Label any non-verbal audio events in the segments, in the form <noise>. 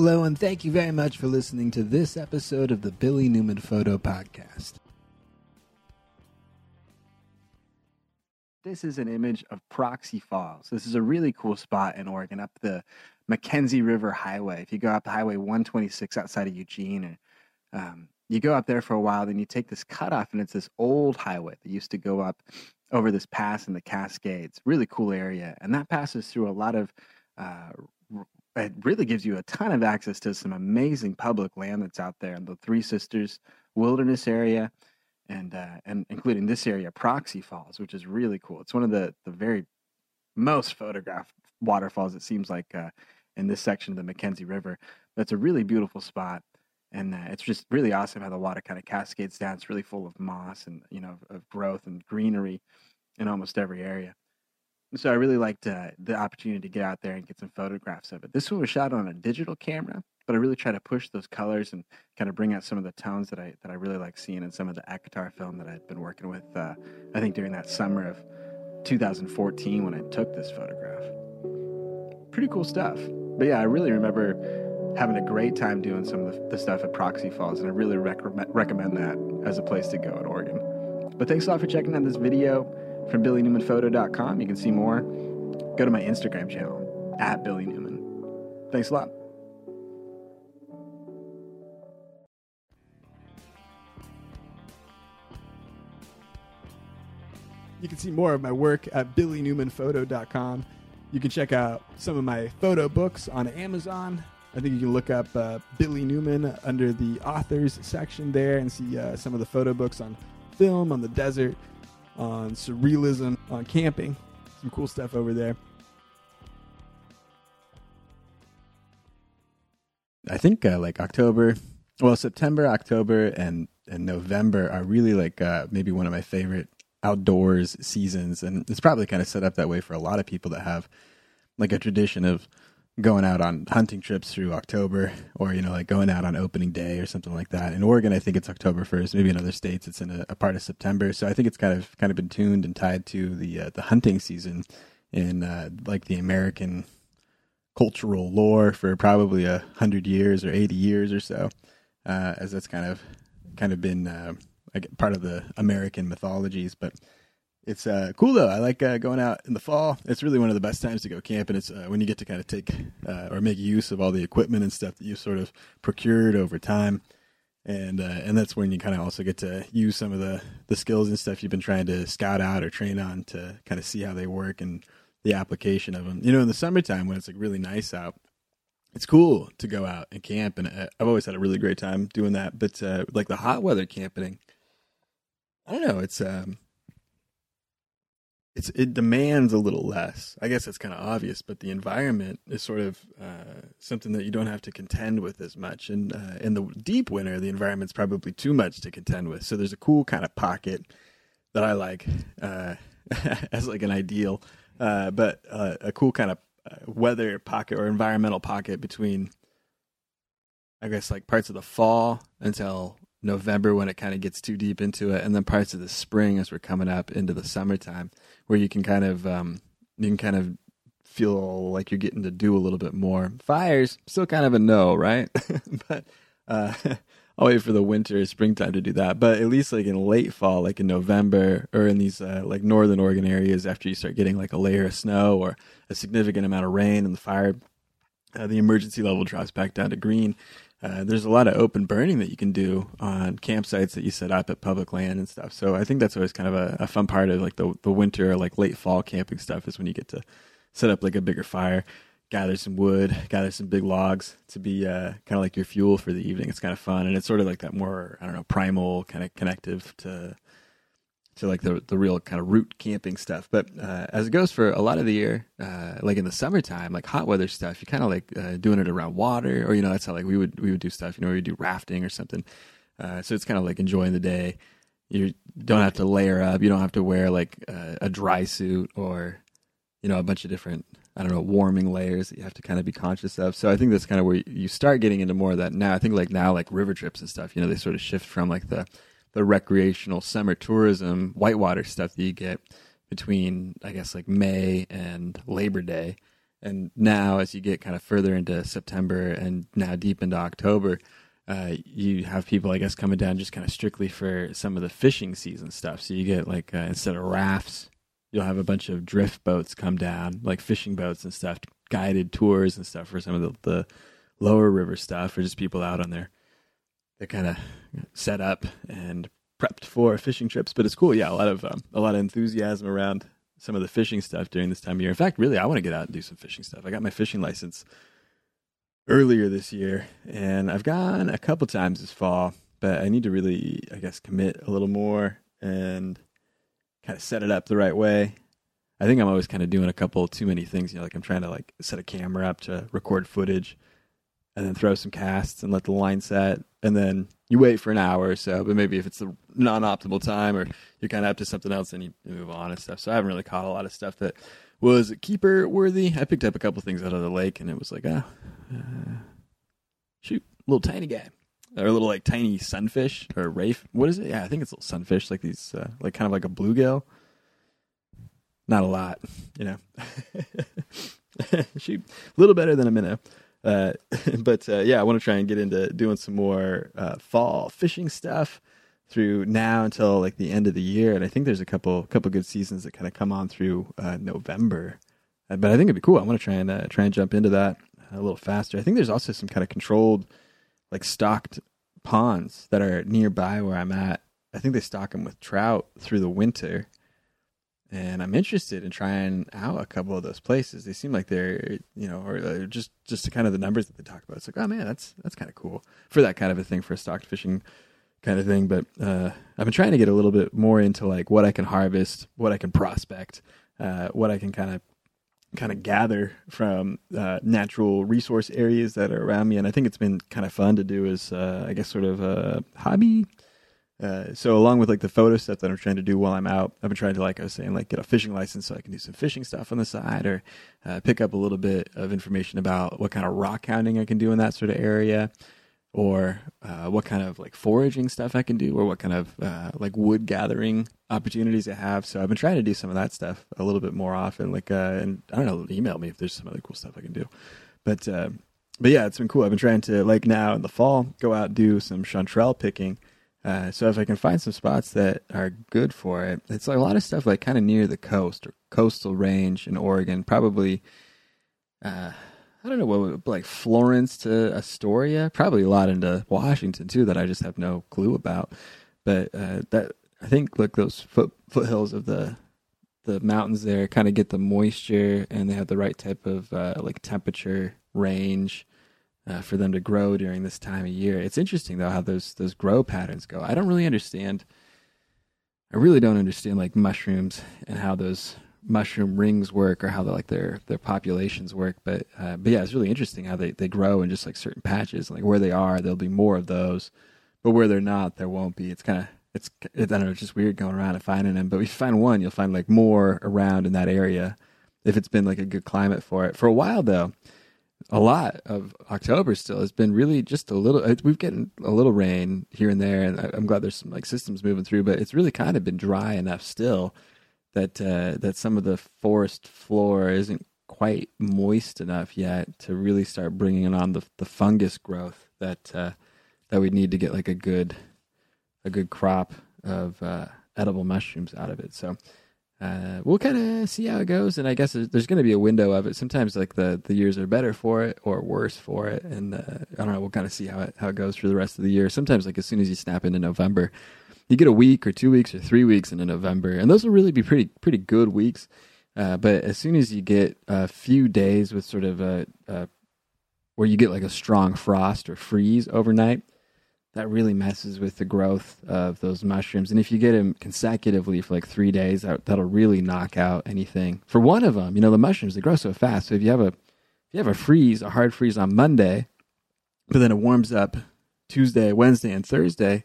Hello, and thank you very much for listening to this episode of the Billy Newman Photo Podcast. This is an image of Proxy Falls. This is a really cool spot in Oregon up the McKenzie River Highway. If you go up Highway 126 outside of Eugene, or, um, you go up there for a while, then you take this cutoff, and it's this old highway that used to go up over this pass in the Cascades. Really cool area, and that passes through a lot of. Uh, it really gives you a ton of access to some amazing public land that's out there in the Three Sisters Wilderness area, and uh, and including this area, Proxy Falls, which is really cool. It's one of the the very most photographed waterfalls. It seems like uh, in this section of the McKenzie River. That's a really beautiful spot, and uh, it's just really awesome how the water kind of cascades down. It's really full of moss and you know of growth and greenery in almost every area. So I really liked uh, the opportunity to get out there and get some photographs of it. This one was shot on a digital camera, but I really try to push those colors and kind of bring out some of the tones that I that I really like seeing in some of the Ektar film that I'd been working with. Uh, I think during that summer of 2014 when I took this photograph. Pretty cool stuff. But yeah, I really remember having a great time doing some of the, the stuff at Proxy Falls, and I really rec- recommend that as a place to go in Oregon. But thanks a lot for checking out this video from BillyNewmanPhoto.com. You can see more. Go to my Instagram channel at Billy Newman. Thanks a lot. You can see more of my work at BillyNewmanPhoto.com. You can check out some of my photo books on Amazon. I think you can look up uh, Billy Newman under the authors section there and see uh, some of the photo books on film, on the desert, on surrealism, on camping. Some cool stuff over there. I think uh, like October, well, September, October, and and November are really like uh, maybe one of my favorite outdoors seasons, and it's probably kind of set up that way for a lot of people that have like a tradition of going out on hunting trips through October, or you know, like going out on opening day or something like that. In Oregon, I think it's October first. Maybe in other states, it's in a, a, part of September. So I think it's kind of kind of been tuned and tied to the uh, the hunting season in uh, like the American cultural lore for probably a hundred years or eighty years or so, uh, as that's kind of kind of been uh, part of the American mythologies, but it's uh, cool though. I like uh, going out in the fall. It's really one of the best times to go camping. It's uh, when you get to kind of take uh, or make use of all the equipment and stuff that you've sort of procured over time, and uh, and that's when you kind of also get to use some of the the skills and stuff you've been trying to scout out or train on to kind of see how they work and the application of them. You know, in the summertime when it's like really nice out, it's cool to go out and camp, and uh, I've always had a really great time doing that. But like the hot weather camping I don't know. It's um, it's it demands a little less. I guess that's kind of obvious, but the environment is sort of uh, something that you don't have to contend with as much. And uh, in the deep winter, the environment's probably too much to contend with. So there's a cool kind of pocket that I like uh, <laughs> as like an ideal, uh, but uh, a cool kind of uh, weather pocket or environmental pocket between, I guess, like parts of the fall until November when it kind of gets too deep into it, and then parts of the spring as we're coming up into the summertime, where you can kind of um, you can kind of feel like you're getting to do a little bit more. Fires still kind of a no, right? <laughs> but uh, <laughs> I'll wait for the winter, springtime to do that. But at least like in late fall, like in November or in these uh, like northern Oregon areas, after you start getting like a layer of snow or a significant amount of rain, and the fire, uh, the emergency level drops back down to green uh, there's a lot of open burning that you can do on campsites that you set up at public land and stuff. So I think that's always kind of a, a, fun part of like the the winter or like late fall camping stuff is when you get to set up like a bigger fire, gather some wood, gather some big logs to be uh, kind of like your fuel for the evening. It's kind of fun and it's sort of like that more I don't know primal kind of connective to to like the the real kind of root camping stuff. But uh, as it goes for a lot of the year, uh, like in the summertime, like hot weather stuff, you're kind of like uh, doing it around water, or you know, that's how like we would we would do stuff. You know, we would do rafting or something. Uh, so it's kind of like enjoying the day. You don't have to layer up. You don't have to wear like a dry suit or you know a bunch of different I don't know warming layers that you have to kind of be conscious of. So I think that's kind of where you start getting into more of that now. I think like now like river trips and stuff. You know, they sort of shift from like the the recreational summer tourism whitewater stuff that you get between I guess like May and Labor Day, And now, as you get kind of further into September and now deep into October, uh, you have people, I guess, coming down just kind of strictly for some of the fishing season stuff. So you get like uh, instead of rafts, you'll have a bunch of drift boats come down, like fishing boats and stuff, guided tours and stuff for some of the, the lower river stuff, or just people out on there. They're kind of set up and prepped for fishing trips, but it's cool. Yeah, a lot of um, a lot of enthusiasm around some of the fishing stuff during this time of year. In fact, really, I want to get out and do some fishing stuff. I got my fishing license earlier this year, and I've gone a couple times this fall, but I need to really, I guess, commit a little more and kind of set it up the right way. I think I'm always kind of doing a couple too many things. You know, like I'm trying to like set a camera up to record footage, and then throw some casts and let the line set, and then you wait for an hour or so. But maybe if it's the non-optimal time or you're kind of up to something else, then you move on and stuff. So I haven't really caught a lot of stuff that was keeper worthy. I picked up a couple things out of the lake, and it was like, ah, uh, shoot, little tiny guy. Or a little like tiny sunfish or rafe. What is it? Yeah, I think it's little sunfish, like these, uh, like kind of like a bluegill. Not a lot, you know. <laughs> Shoot, a little better than a minnow. Uh, <laughs> but uh, yeah, I want to try and get into doing some more uh, fall fishing stuff through now until like the end of the year, and I think there's a couple couple good seasons that kind of come on through uh, November. Uh, but I think it'd be cool. I want to try and try and jump into that a little faster. I think there's also some kind of controlled, like stocked ponds that are nearby where I'm at. I think they stock them with trout through the winter and I'm interested in trying out a couple of those places. They seem like they're, you know, or just just kind of the numbers that they talk about. It's like, oh man, that's that's kind of cool for that kind of a thing for a stocked fishing kind of thing. But uh, I've been trying to get a little bit more into like what I can harvest, what I can prospect, uh, what I can kind of kind of gather from uh, natural resource areas that are around me. And I think it's been kind of fun to do as, uh, I guess, sort of a hobby uh, so along with like the photo stuff that I'm trying to do while I'm out, I've been trying to like I was saying like get a fishing license so I can do some fishing stuff on the side or uh, pick up a little bit of information about what kind of rock hounding I can do in that sort of area, or uh, what kind of like foraging stuff I can do, or what kind of uh, like wood gathering opportunities I have. So I've been trying to do some of that stuff a little bit more often. Like uh, and I don't know, email me if there's some other cool stuff I can do, but. but yeah, it's been cool. I've been trying to like now in the fall go out do some chanterelle picking, uh, so if I can find some spots that are good for it, it's like a lot of stuff like kind of near the coast or coastal range in Oregon, probably. Uh, I don't know what like Florence to Astoria, probably a lot into Washington too that I just have no clue about. But uh, that I think look those foot foothills of the the mountains there kind of get the moisture and they have the right type of uh, like temperature range uh, for them to grow during this time of year. It's interesting though how those those grow patterns go. I don't really understand. I really don't understand like mushrooms and how those mushroom rings work or how like their their populations work. But uh, but yeah, it's really interesting how they they grow in just like certain patches. Like where they are, there'll be more of those, but where they're not, there won't be. It's kind of it's I don't know, it's just weird going around and finding them. But if you find one, you'll find like more around in that area if it's been like a good climate for it. For a while though, a lot of October still has been really just a little. We've gotten a little rain here and there, and I'm glad there's some like systems moving through. But it's really kind of been dry enough still that uh, that some of the forest floor isn't quite moist enough yet to really start bringing on the the fungus growth that uh, that we need to get like a good a good crop of uh, edible mushrooms out of it. So uh, we'll kind of see how it goes, and I guess there's going to be a window of it. Sometimes like the the years are better for it or worse for it, and uh, I don't know. We'll kind of see how it how it goes for the rest of the year. Sometimes like as soon as you snap into November, you get a week or two weeks or three weeks into November, and those will really be pretty pretty good weeks. Uh, but as soon as you get a few days with sort of a, a where you get like a strong frost or freeze overnight, that really messes with the growth of those mushrooms. And if you get them consecutively for like three days, that, that'll really knock out anything. For one of them, you know, the mushrooms they grow so fast. So if you have a if you have a freeze, a hard freeze on Monday, but then it warms up Tuesday, Wednesday, and Thursday.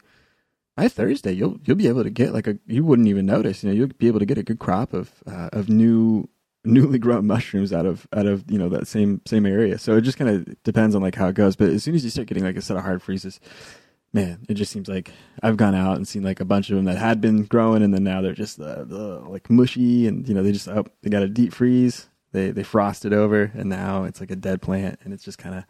By Thursday, you'll you'll be able to get like a you wouldn't even notice. You know, you'll be able to get a good crop of uh, of new newly grown <laughs> mushrooms out of out of you know that same same area. So it just kind of depends on like how it goes. But as soon as you start getting like a set of hard freezes, man, it just seems like I've gone out and seen like a bunch of them that had been growing, and then now they're just uh, like mushy, and you know they just oh they got a deep freeze, they they frost it over, and now it's like a dead plant, and it's just kind of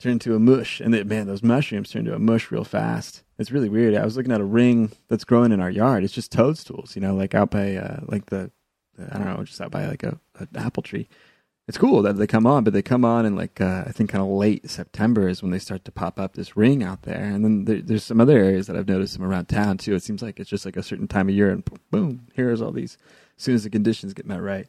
turned into a mush. And they, man, those mushrooms turn into a mush real fast. It's really weird. I was looking at a ring that's growing in our yard. It's just toadstools, you know, like out by uh, like the I don't know, just out by like a an apple tree. It's cool that they come on, but they come on in like uh, I think kind of late September is when they start to pop up this ring out there. And then there, there's some other areas that I've noticed them around town too. It seems like it's just like a certain time of year, and boom, here's all these. As soon as the conditions get met right.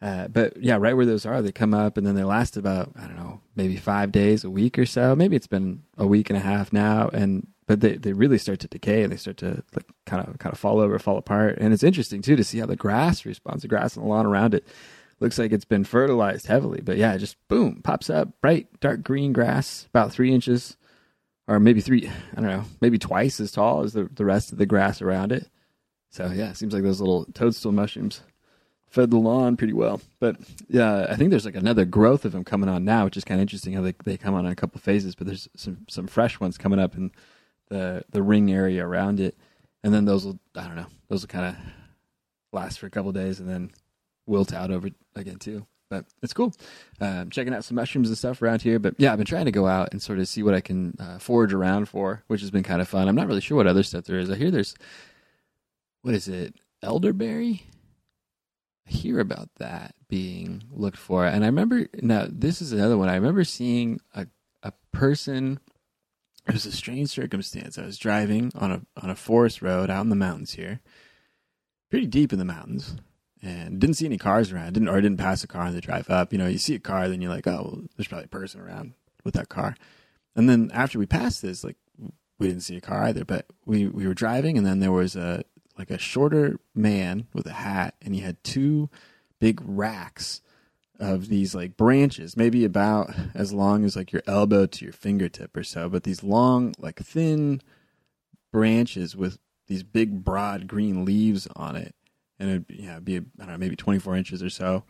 Uh, but yeah, right where those are, they come up and then they last about I don't know, maybe five days, a week or so. Maybe it's been a week and a half now, and but they, they really start to decay and they start to like kind of kind of fall over, fall apart. And it's interesting too to see how the grass responds. The grass and the lawn around it looks like it's been fertilized heavily, but yeah, just boom pops up, bright dark green grass, about three inches, or maybe three, I don't know, maybe twice as tall as the the rest of the grass around it. So yeah, it seems like those little toadstool mushrooms fed the lawn pretty well. But yeah, I think there's like another growth of them coming on now, which is kind of interesting how they they come on in a couple phases. But there's some some fresh ones coming up in the the ring area around it, and then those will I don't know those will kind of last for a couple days and then wilt out over again too. But it's cool. Um, checking out some mushrooms and stuff around here. But yeah, I've been trying to go out and sort of see what I can uh, forage around for, which has been kind of fun. I'm not really sure what other stuff there is. I hear there's what is it, elderberry? I hear about that being looked for. And I remember now this is another one. I remember seeing a a person it was a strange circumstance. I was driving on a on a forest road out in the mountains here. Pretty deep in the mountains. And didn't see any cars around. Didn't or didn't pass a car on the drive up. You know, you see a car, then you're like, oh, well, there's probably a person around with that car. And then after we passed this, like we didn't see a car either, but we, we were driving and then there was a like a shorter man with a hat, and he had two big racks of these like branches, maybe about as long as like your elbow to your fingertip or so, but these long, like thin branches with these big, broad green leaves on it, and it'd be, yeah, it'd be I don't know, maybe twenty four inches or so,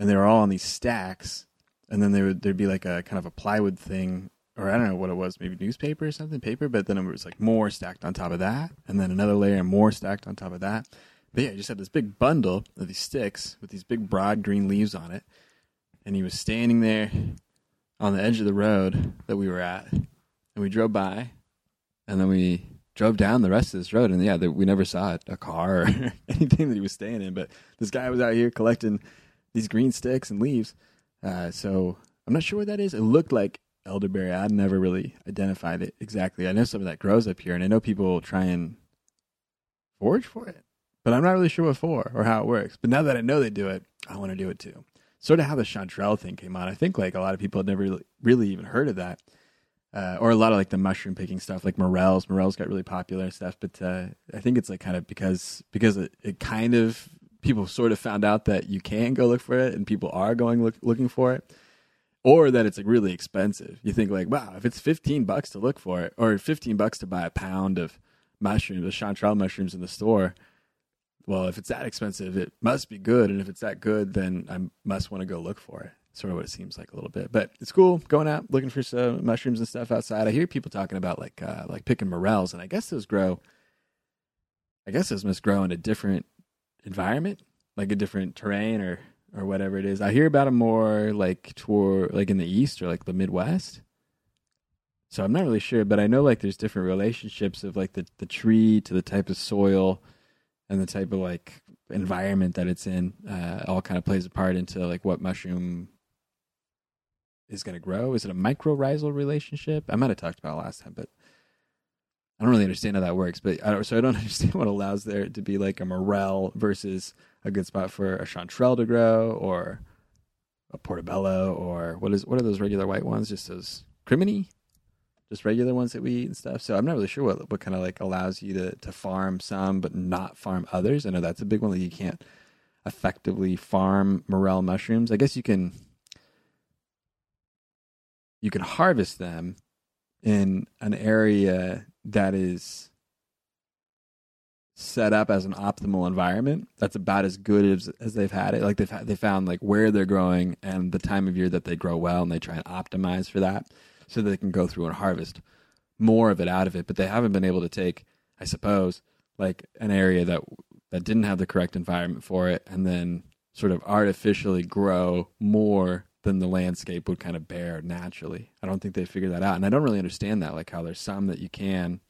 and they were all on these stacks, and then there would there'd be like a kind of a plywood thing or I don't know what it was, maybe newspaper or something, paper, but then it was like more stacked on top of that, and then another layer and more stacked on top of that. But yeah, he just had this big bundle of these sticks with these big broad green leaves on it, and he was standing there on the edge of the road that we were at, and we drove by, and then we drove down the rest of this road, and yeah, we never saw a car <laughs> or anything that he was staying in. But this guy was out here collecting these green sticks and leaves. Uh, so I'm not sure what that is. It looked like elderberry. I'd never really identified it exactly. I know some of that grows up here, and I know people try and forage for it, but I'm not really sure what for or how it works. But now that I know they do it, I want to do it too. Sort of how the chanterelle thing came on. I think like a lot of people had never really, really even heard of that, uh, or a lot of like the mushroom picking stuff, like morels. Morels got really popular and stuff. But uh, I think it's like kind of because because it, it kind of people sort of found out that you can go look for it, and people are going look, looking for it or that it's like really expensive. You think like, wow, if it's 15 bucks to look for it or 15 bucks to buy a pound of mushrooms, the chanterelle mushrooms in the store, well, if it's that expensive, it must be good. And if it's that good, then I must want to go look for it. Sort of what it seems like a little bit, but it's cool going out looking for some mushrooms and stuff outside. I hear people talking about like uh, like picking morels, and I guess those grow. I guess those must grow in a different environment, like a different terrain or or whatever it is. I hear about them more like toward like in the east or like the Midwest. So I'm not really sure, but I know like there's different relationships of like the the tree to the type of soil and the type of like environment that it's in. Uh, all kind of plays a part into like what mushroom is going to grow. Is it a mycorrhizal relationship? I might have talked about last time, but I don't really understand how that works. But I so I don't <laughs> understand what allows there to be like a morel versus a good spot for a chanterelle to grow or a portobello or what is what are those regular white ones? Just those crimini, just regular ones that we eat and stuff. So I'm not really sure what what kind of like allows you to to farm some but not farm others. I know that's a big one that you can't effectively farm morel mushrooms. I guess you can you can harvest them in an area that is set up as an optimal environment that's about as good as, as they've had it. Like they've had, they found like where they're growing and the time of year that they grow well and they try and optimize for that so that they can go through and harvest more of it out of it. But they haven't been able to take i suppose like an area that that didn't have the correct environment for it and then sort of artificially grow more than the landscape would kind of bear naturally. I don't think they figured that out, and I don't really understand that. Like how there's some that you can,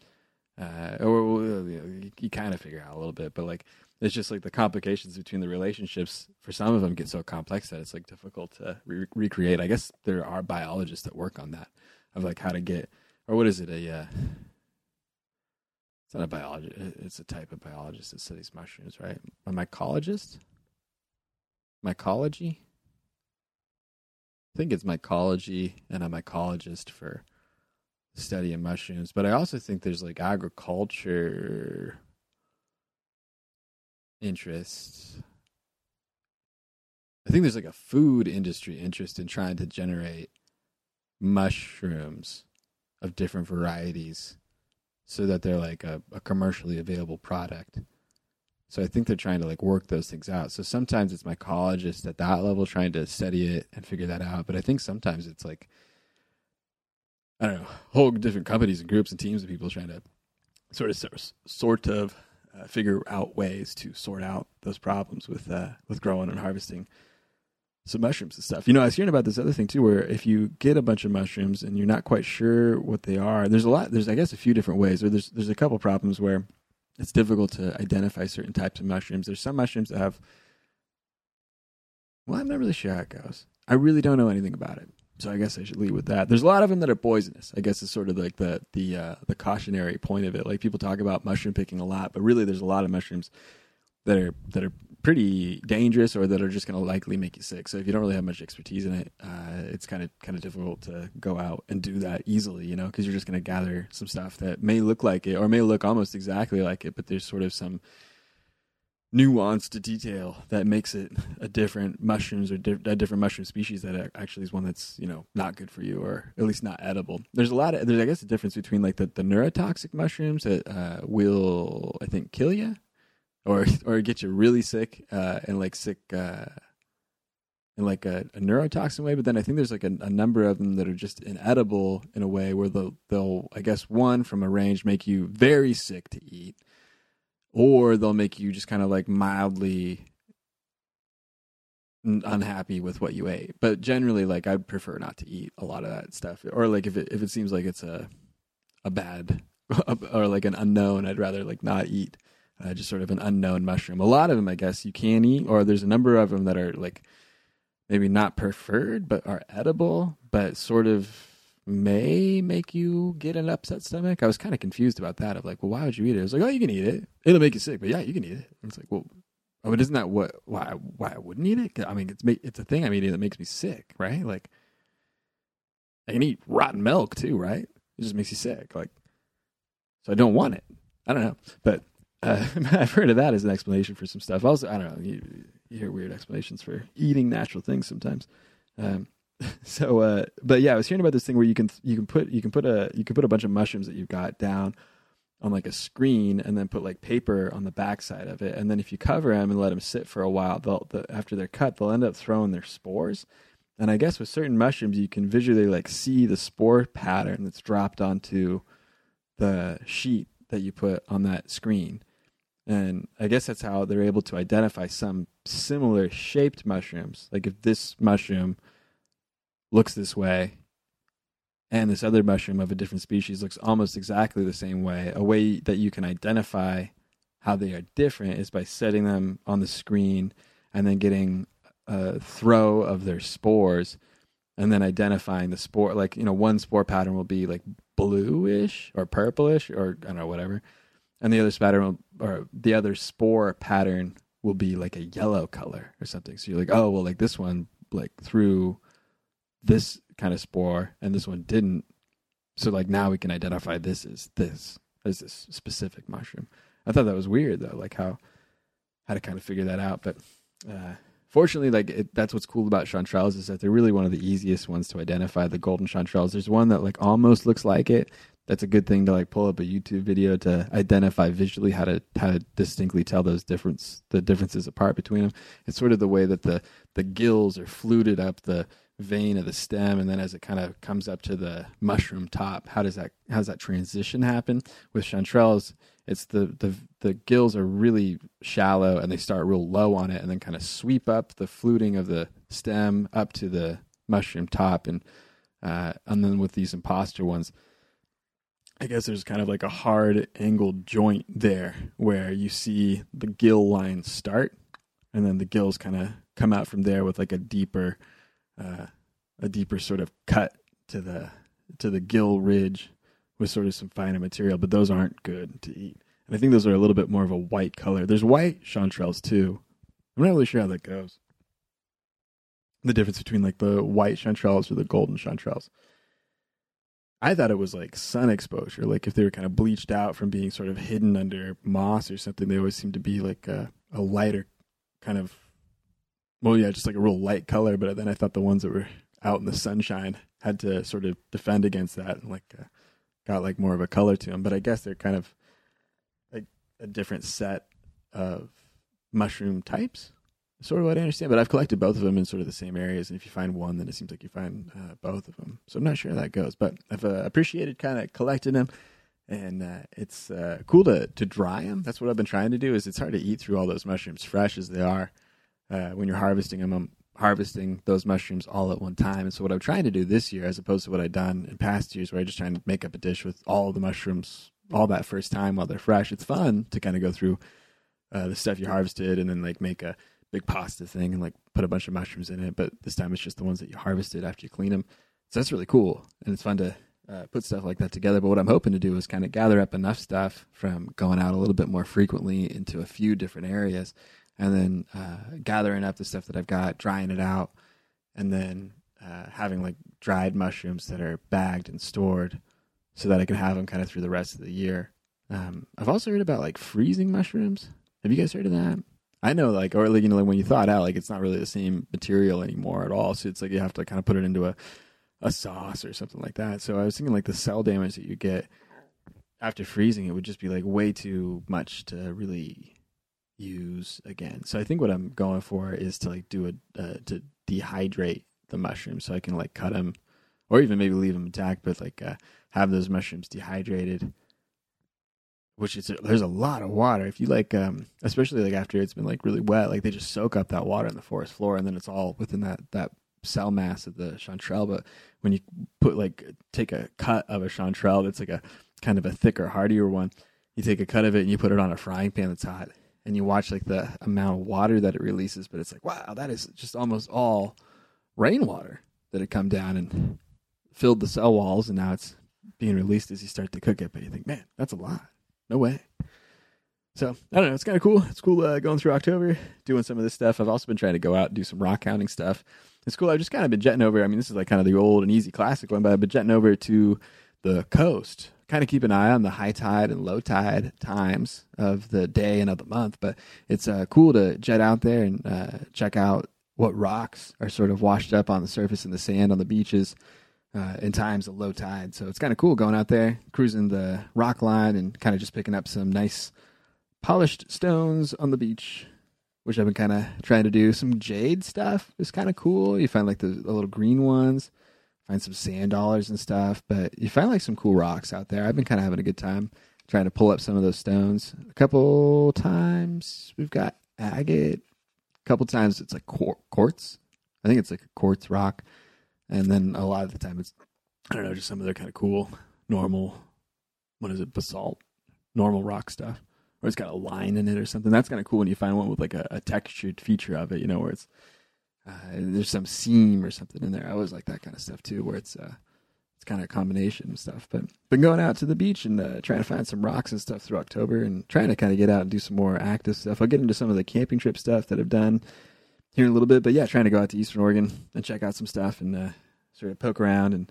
uh, or you, you kind of figure out a little bit, but like it's just like the complications between the relationships for some of them get so complex that it's like difficult to re- recreate. I guess there are biologists that work on that of like how to get, or what is it? A uh, it's not a biologist. It's a type of biologist that studies mushrooms, right? A mycologist. Mycology. I think it's mycology and a mycologist for studying mushrooms. But I also think there's like agriculture interests. I think there's like a food industry interest in trying to generate mushrooms of different varieties so that they're like a, a, commercially available product. So I think they're trying to like work those things out. So sometimes it's mycologists at that level trying to study it and figure that out. But I think sometimes it's like I don't know, whole different companies and groups and teams of people trying to sort of sort of uh, figure out ways to sort out those problems with uh, with growing and harvesting some mushrooms and stuff. You know, I was hearing about this other thing too, where if you get a bunch of mushrooms and you're not quite sure what they are, there's a lot. There's I guess a few different ways. Or there's there's a couple problems where it's difficult to identify certain types of mushrooms. There's some mushrooms that have. Well, I'm not really sure how it goes. I really don't know anything about it. So I guess I should lead with that. There's a lot of them that are poisonous. I guess is sort of like the the uh, the cautionary point of it. Like people talk about mushroom picking a lot, but really there's a lot of mushrooms that are that are pretty dangerous or that are just going to likely make you sick. So if you don't really have much expertise in it, uh, it's kind of kind of difficult to go out and do that easily, you know, because you're just going to gather some stuff that may look like it or may look almost exactly like it, but there's sort of some nuanced detail that makes it a different mushrooms or di- a different mushroom species that actually is one that's you know not good for you or at least not edible. There's a lot of there's I guess a difference between like the, the neurotoxic mushrooms that uh, will I think kill you or <laughs> or get you really sick uh, and like sick uh, in like a, a, neurotoxin way. But then I think there's like a, a, number of them that are just inedible in a way where they'll they'll I guess one from a range make you very sick to eat or they'll make you just kind of like mildly unhappy with what you ate. But generally, like I'd prefer not to eat a lot of that stuff, or like if it if it seems like it's a a bad <laughs> or like an unknown, I'd rather like not eat. Uh, just sort of an unknown mushroom. A lot of them, I guess, you can eat, or there's a number of them that are like maybe not preferred, but are edible, but sort of may make you get an upset stomach. I was kind of confused about that. Of like, well, why would you eat it? I was like, oh, you can eat it. It'll make you sick, but yeah, you can eat it. And it's like, well, oh, but isn't that what why why I wouldn't eat it? I mean, it's it's a thing I'm eating that makes me sick, right? Like, I can eat rotten milk too, right? It just makes you sick. Like, so I don't want it. I don't know, but uh, <laughs> I've heard of that as an explanation for some stuff. Also, I don't know. You, you hear weird explanations for eating natural things sometimes. Um, <laughs> so uh, but yeah, I was hearing about this thing where you can you can put you can put a you can put a bunch of mushrooms that you've got down on like a screen and then put like paper on the backside of it and then if you cover them and let them sit for a while they'll the, after they're cut they'll end up throwing their spores and i guess with certain mushrooms you can visually like see the spore pattern that's dropped onto the sheet that you put on that screen and i guess that's how they're able to identify some similar shaped mushrooms like if this mushroom looks this way and this other mushroom of a different species looks almost exactly the same way. A way that you can identify how they are different is by setting them on the screen and then getting a throw of their spores and then identifying the spore like you know one spore pattern will be like bluish or purplish or I don't know whatever and the other will, or the other spore pattern will be like a yellow color or something so you're like oh well like this one like through this kind of spore and this one didn't. So like now we can identify this as this as this specific mushroom. I thought that was weird though, like how how to kind of figure that out. But uh, fortunately, like it, that's what's cool about chanterelles is that they're really one of the easiest ones to identify. The golden chanterelles. There's one that like almost looks like it. That's a good thing to like pull up a YouTube video to identify visually how to how to distinctly tell those difference the differences apart between them. It's sort of the way that the the gills are fluted up the vein of the stem, and then as it kind of comes up to the mushroom top, how does that how does that transition happen? With chanterelles, it's the the the gills are really shallow and they start real low on it, and then kind of sweep up the fluting of the stem up to the mushroom top, and uh, and then with these imposter ones. I guess there's kind of like a hard angled joint there where you see the gill lines start and then the gills kind of come out from there with like a deeper uh, a deeper sort of cut to the to the gill ridge with sort of some finer material but those aren't good to eat. And i think those are a little bit more of a white color. There's white chanterelles too. I'm not really sure how that goes. The difference between like the white chanterelles or the golden chanterelles I thought it was like sun exposure, like if they were kind of bleached out from being sort of hidden under moss or something. They always seem to be like a, a lighter kind of, well, yeah, just like a real light color. But then I thought the ones that were out in the sunshine had to sort of defend against that and like uh, got like more of a color to them. But I guess they're kind of like a different set of mushroom types sort of what I understand. But I've collected both of them in sort of the same areas, and if you find one, then it seems like you find uh, both of them. So I'm not sure how that goes, but I've uh, appreciated kind of collecting them, and uh, it's uh, cool to to dry them. That's what I've been trying to do. Is it's hard to eat through all those mushrooms fresh as they are uh, when you're harvesting them. I'm harvesting those mushrooms all at one time, and so what I'm trying to do this year, as opposed to what I've done in past years, where I just try and make up a dish with all the mushrooms all that first time while they're fresh. It's fun to kind of go through. Uh, the stuff you harvested, and then like make a big pasta thing and like put a bunch of mushrooms in it. But this time it's just the ones that you harvested after you clean them. So that's really cool. And it's fun to uh, put stuff like that together. But what I'm hoping to do is kind of gather up enough stuff from going out a little bit more frequently into a few different areas and then uh, gathering up the stuff that I've got, drying it out, and then uh, having like dried mushrooms that are bagged and stored so that I can have them kind of through the rest of the year. Um, I've also heard about like freezing mushrooms. Have you guys heard of that? I know, like, or like, you know, like when you thaw it out, like it's not really the same material anymore at all. So it's like you have to kind of put it into a, a sauce or something like that. So I was thinking like the cell damage that you get after freezing, it would just be like way too much to really use again. So I think what I'm going for is to like do a uh, to dehydrate the mushrooms so I can like cut them or even maybe leave them intact, but like uh, have those mushrooms dehydrated which is there's a lot of water. If you like, um, especially like after it's been like really wet, like they just soak up that water in the forest floor, and then it's all within that that cell mass of the chanterelle. But when you put like take a cut of a chanterelle that's like a kind of a thicker, hardier one, you take a cut of it and you put it on a frying pan that's hot, and you watch like the amount of water that it releases. But it's like wow, that is just almost all rainwater that had come down and filled the cell walls, and now it's being released as you start to cook it. But you think, man, that's a lot no way. So I don't know. It's kind of cool. It's cool uh, going through October, doing some of this stuff. I've also been trying to go out and do some rock hounding stuff. It's cool. I've just kind of been jetting over. I mean, this is like kind of the old and easy classic one, but I've been jetting over to the coast. Kind of keep an eye on the high tide and low tide times of the day and of the month. But it's uh, cool to jet out there and uh, check out what rocks are sort of washed up on the surface in the sand on the beaches uh, in times of low tide. So it's kind of cool going out there, cruising the rock line, and kind of just picking up some nice polished stones on the beach, which I've been kind of trying to do. Some jade stuff is kind of cool. You find like the, the, little green ones, find some sand dollars and stuff, but you find like some cool rocks out there. I've been kind of having a good time trying to pull up some of those stones. A couple times we've got agate. A couple times it's like quartz. I think it's like a quartz rock and then a lot of the time it's I don't know, just some of their kind of cool normal what is it, basalt, normal rock stuff. Or it's got a line in it or something. That's kind of cool when you find one with like a, a textured feature of it, you know, where it's uh, there's some seam or something in there. I always like that kind of stuff too, where it's uh, it's kind of a combination and stuff. But been going out to the beach and uh, trying to find some rocks and stuff through October, and trying to kind of get out and do some more active stuff. I'll get into some of the camping trip stuff that I've done here in a little bit. But yeah, trying to go out to Eastern Oregon and check out some stuff and uh, sort of poke around and.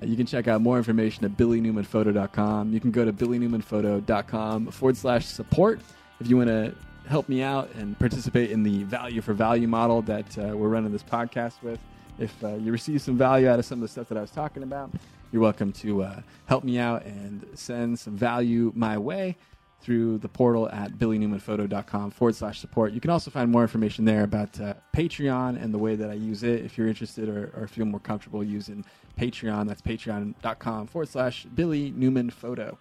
You can check out more information at billynewmanphoto.com. You can go to billynewmanphoto.com forward slash support if you want to help me out and participate in the value for value model that uh, we're running this podcast with. If uh, you receive some value out of some of the stuff that I was talking about, you're welcome to uh, help me out and send some value my way. through the portal at billynewmanphoto.com forward slash support. You can also find more information there about uh, Patreon and the way that I use it if you're interested or, or feel more comfortable using Patreon. That's patreon.com forward slash Billy Newman Photo.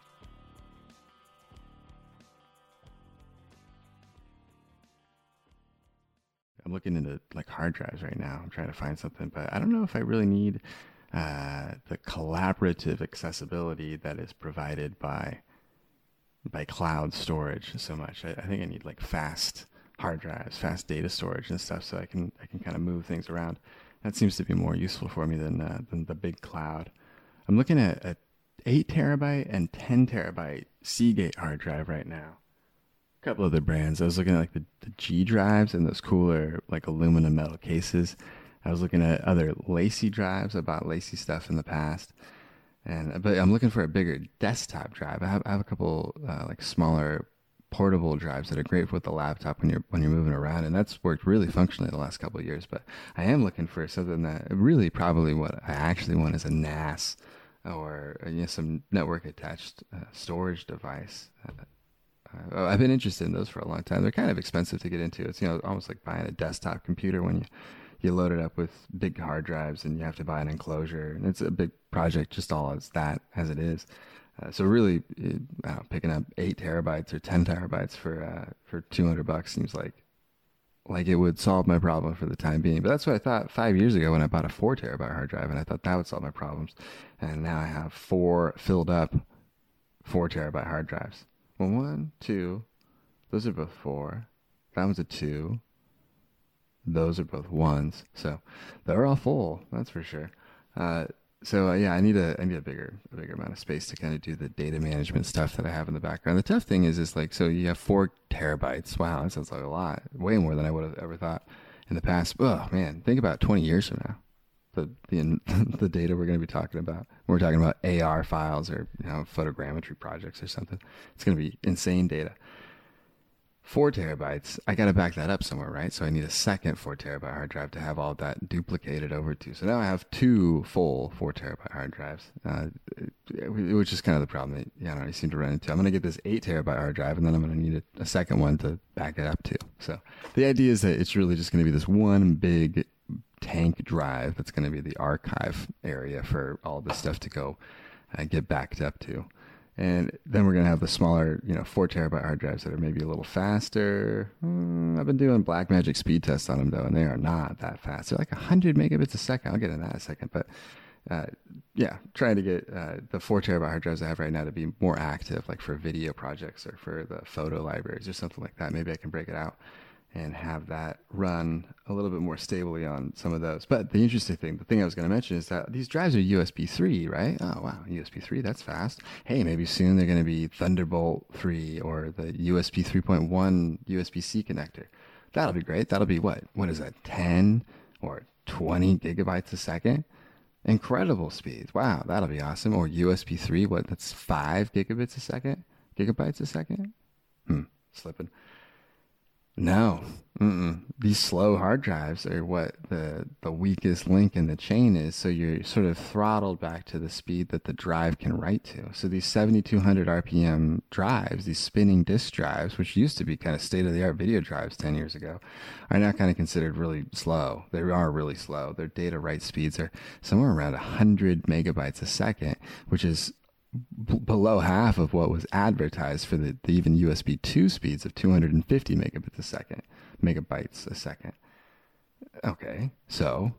I'm looking into like hard drives right now. I'm trying to find something, but I don't know if I really need uh, the collaborative accessibility that is provided by by cloud storage so much. I, I, think I need like fast hard drives, fast data storage and stuff, so I can I can kind of move things around. That seems to be more useful for me than uh, than the big cloud. I'm looking at a eight terabyte and ten terabyte Seagate hard drive right now A couple other brands. I was looking at like the, the G drives and those cooler like aluminum metal cases. I was looking at other LaCie drives. I bought LaCie stuff in the past, and but I'm looking for a bigger desktop drive. I have, I have a couple uh, like smaller portable drives that are great with the laptop when you're when you're moving around, and that's worked really functionally the last couple years. But I am looking for something that really probably what I actually want is a NAS or uh, you know, some network attached uh, storage device. Uh, uh, I've been interested in those for a long time. They're kind of expensive to get into. It's you know almost like buying a desktop computer when you you load it up with big hard drives and you have to buy an enclosure, and it's a big project just all as that as it is. Uh, so really, know, picking up eight terabytes or ten terabytes for uh, for two hundred bucks seems like like it would solve my problem for the time being. But that's what I thought five years ago when I bought a four terabyte hard drive, and I thought that would solve my problems. And now I have four filled up four terabyte hard drives. Well, one, two, those are both four. That one's a two. Those are both ones. So they're all full. That's for sure. Uh, so uh, yeah, I need a I need a bigger a bigger amount of space to kind of do the data management stuff that I have in the background. The tough thing is is like so you have four terabytes. Wow, that sounds like a lot. Way more than I would have ever thought in the past. Oh man, think about twenty years from now the the, <laughs> the data we're going to be talking about. We're talking about AR files or you know, photogrammetry projects or something. It's going to be insane data. Four terabytes. I got to back that up somewhere, right? So I need a second four terabyte hard drive to have all that duplicated over to. So now I have two full four terabyte hard drives, uh, which is kind of the problem that you know I seem to run into. I'm going to get this eight terabyte hard drive, and then I'm going to need a, a second one to back it up to. So the idea is that it's really just going to be this one big tank drive that's going to be the archive area for all this stuff to go uh, get backed up to. And then we're going to have the smaller, you know, four terabyte hard drives that are maybe a little faster. Mm, I've been doing Blackmagic speed tests on them though, and they are not that fast. They're like 100 megabits a second. I'll get into that in a second. But uh, yeah, trying to get uh, the four terabyte hard drives I have right now to be more active, like for video projects or for the photo libraries or something like that. Maybe I can break it out and have that run a little bit more stably on some of those. But the interesting thing, the thing I was going to mention is that these drives are USB 3, right? Oh, wow, USB 3, that's fast. Hey, maybe soon they're going to be Thunderbolt 3 or the USB 3.1 USB C connector. That'll be great. That'll be what? What is that, 10 or 20 gigabytes a second? Incredible speeds. Wow, that'll be awesome. Or USB 3, what? That's 5 gigabits a second? Gigabytes a second? Hmm, slipping. No, Mm-mm. these slow hard drives are what the the weakest link in the chain is. So you're sort of throttled back to the speed that the drive can write to. So these 7,200 RPM drives, these spinning disk drives, which used to be kind of state of the art video drives 10 years ago, are now kind of considered really slow. They are really slow. Their data write speeds are somewhere around 100 megabytes a second, which is b- below half of what was advertised for the, the even USB 2 speeds of 250 megabits a second, megabytes a second. Okay, so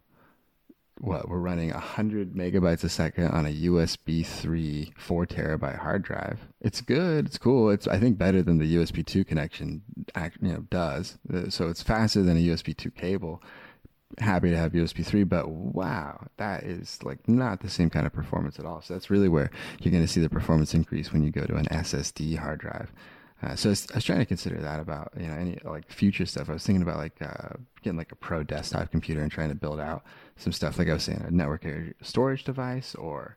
what we're running 100 megabytes a second on a USB 3 4 terabyte hard drive. It's good, it's cool. It's I think better than the USB 2 connection act, you know does. Uh, so it's faster than a USB 2 cable happy to have USB 3, but wow, that is like not the same kind of performance at all. So that's really where you're going to see the performance increase when you go to an SSD hard drive. Uh, so I was, I was, trying to consider that about you know any like future stuff. I was thinking about like uh, getting like a pro desktop computer and trying to build out some stuff. Like I was saying, a network storage device or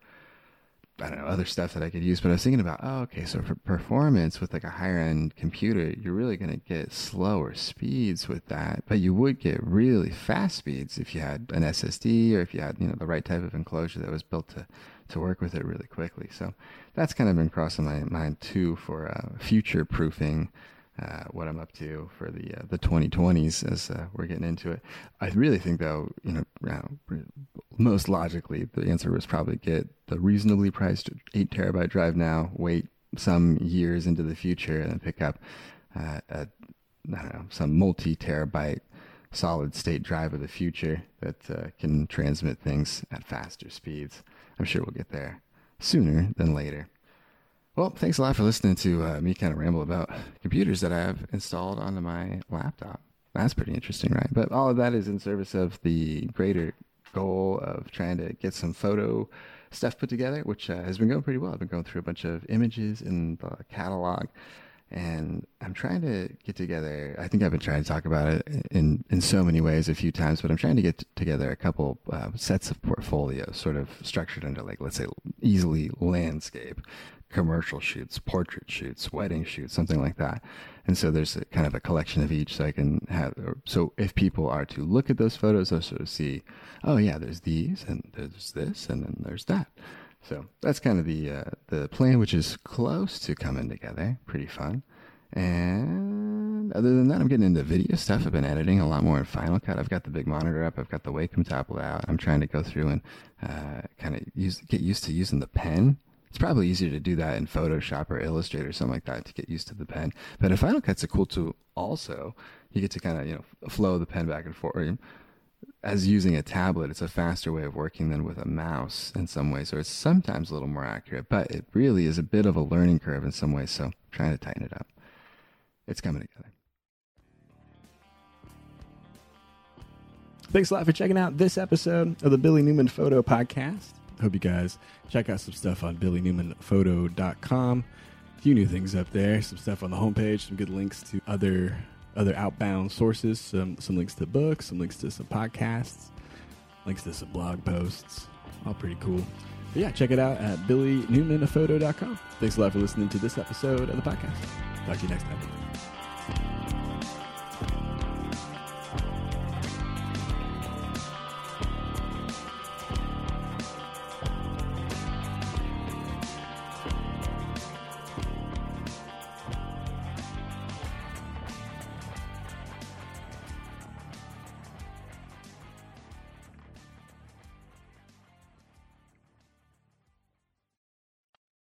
I don't know, other stuff that I could use. But I was thinking about, oh, okay, so for performance with like a higher end computer, you're really going to get slower speeds with that, but you would get really fast speeds if you had an SSD or if you had, you know, the right type of enclosure that was built to, to work with it really quickly. So that's kind of been crossing my mind too for uh, future proofing. Uh, what I'm up to for the uh, the 2020s as uh, we're getting into it. I really think though, you know, uh, most logically, the answer was probably get the reasonably priced eight terabyte drive now, wait some years into the future, and pick up uh, a I don't know some multi terabyte solid state drive of the future that can transmit things at faster speeds. I'm sure we'll get there sooner than later. Well, thanks a lot for listening to uh, me kind of ramble about computers that I have installed onto my laptop. That's pretty interesting, right? But all of that is in service of the greater goal of trying to get some photo stuff put together, which uh, has been going pretty well. I've been going through a bunch of images in the catalog and I'm trying to get together. I think I've been trying to talk about it in in so many ways a few times, but I'm trying to get together a couple uh, sets of portfolios, sort of structured into like let's say easily landscape, commercial shoots, portrait shoots, wedding shoots, something like that. And so there's a, kind of a collection of each, so I can have. So if people are to look at those photos, they'll sort of see, oh yeah, there's these, and there's this, and then there's that. So that's kind of the uh, the plan, which is close to coming together. Pretty fun. And other than that, I'm getting into video stuff. I've been editing a lot more in Final Cut. I've got the big monitor up. I've got the Wacom tablet out. I'm trying to go through and uh, kind of use get used to using the pen. It's probably easier to do that in Photoshop or Illustrator or something like that to get used to the pen. But in Final Cut's a cool tool. Also, you get to kind of you know flow the pen back and forth as using a tablet, it's a faster way of working than with a mouse in some ways, or it's sometimes a little more accurate, but it really is a bit of a learning curve in some ways. So I'm trying to tighten it up. It's coming together. Thanks a lot for checking out this episode of the Billy Newman Photo Podcast. Hope you guys check out some stuff on billynewmanphoto.com. A few new things up there, some stuff on the homepage, some good links to other other outbound sources, some some links to books, some links to some podcasts, links to some blog posts. All pretty cool. But yeah, check it out at billynewmanphoto.com. Thanks a lot for listening to this episode of the podcast. Talk to you next time.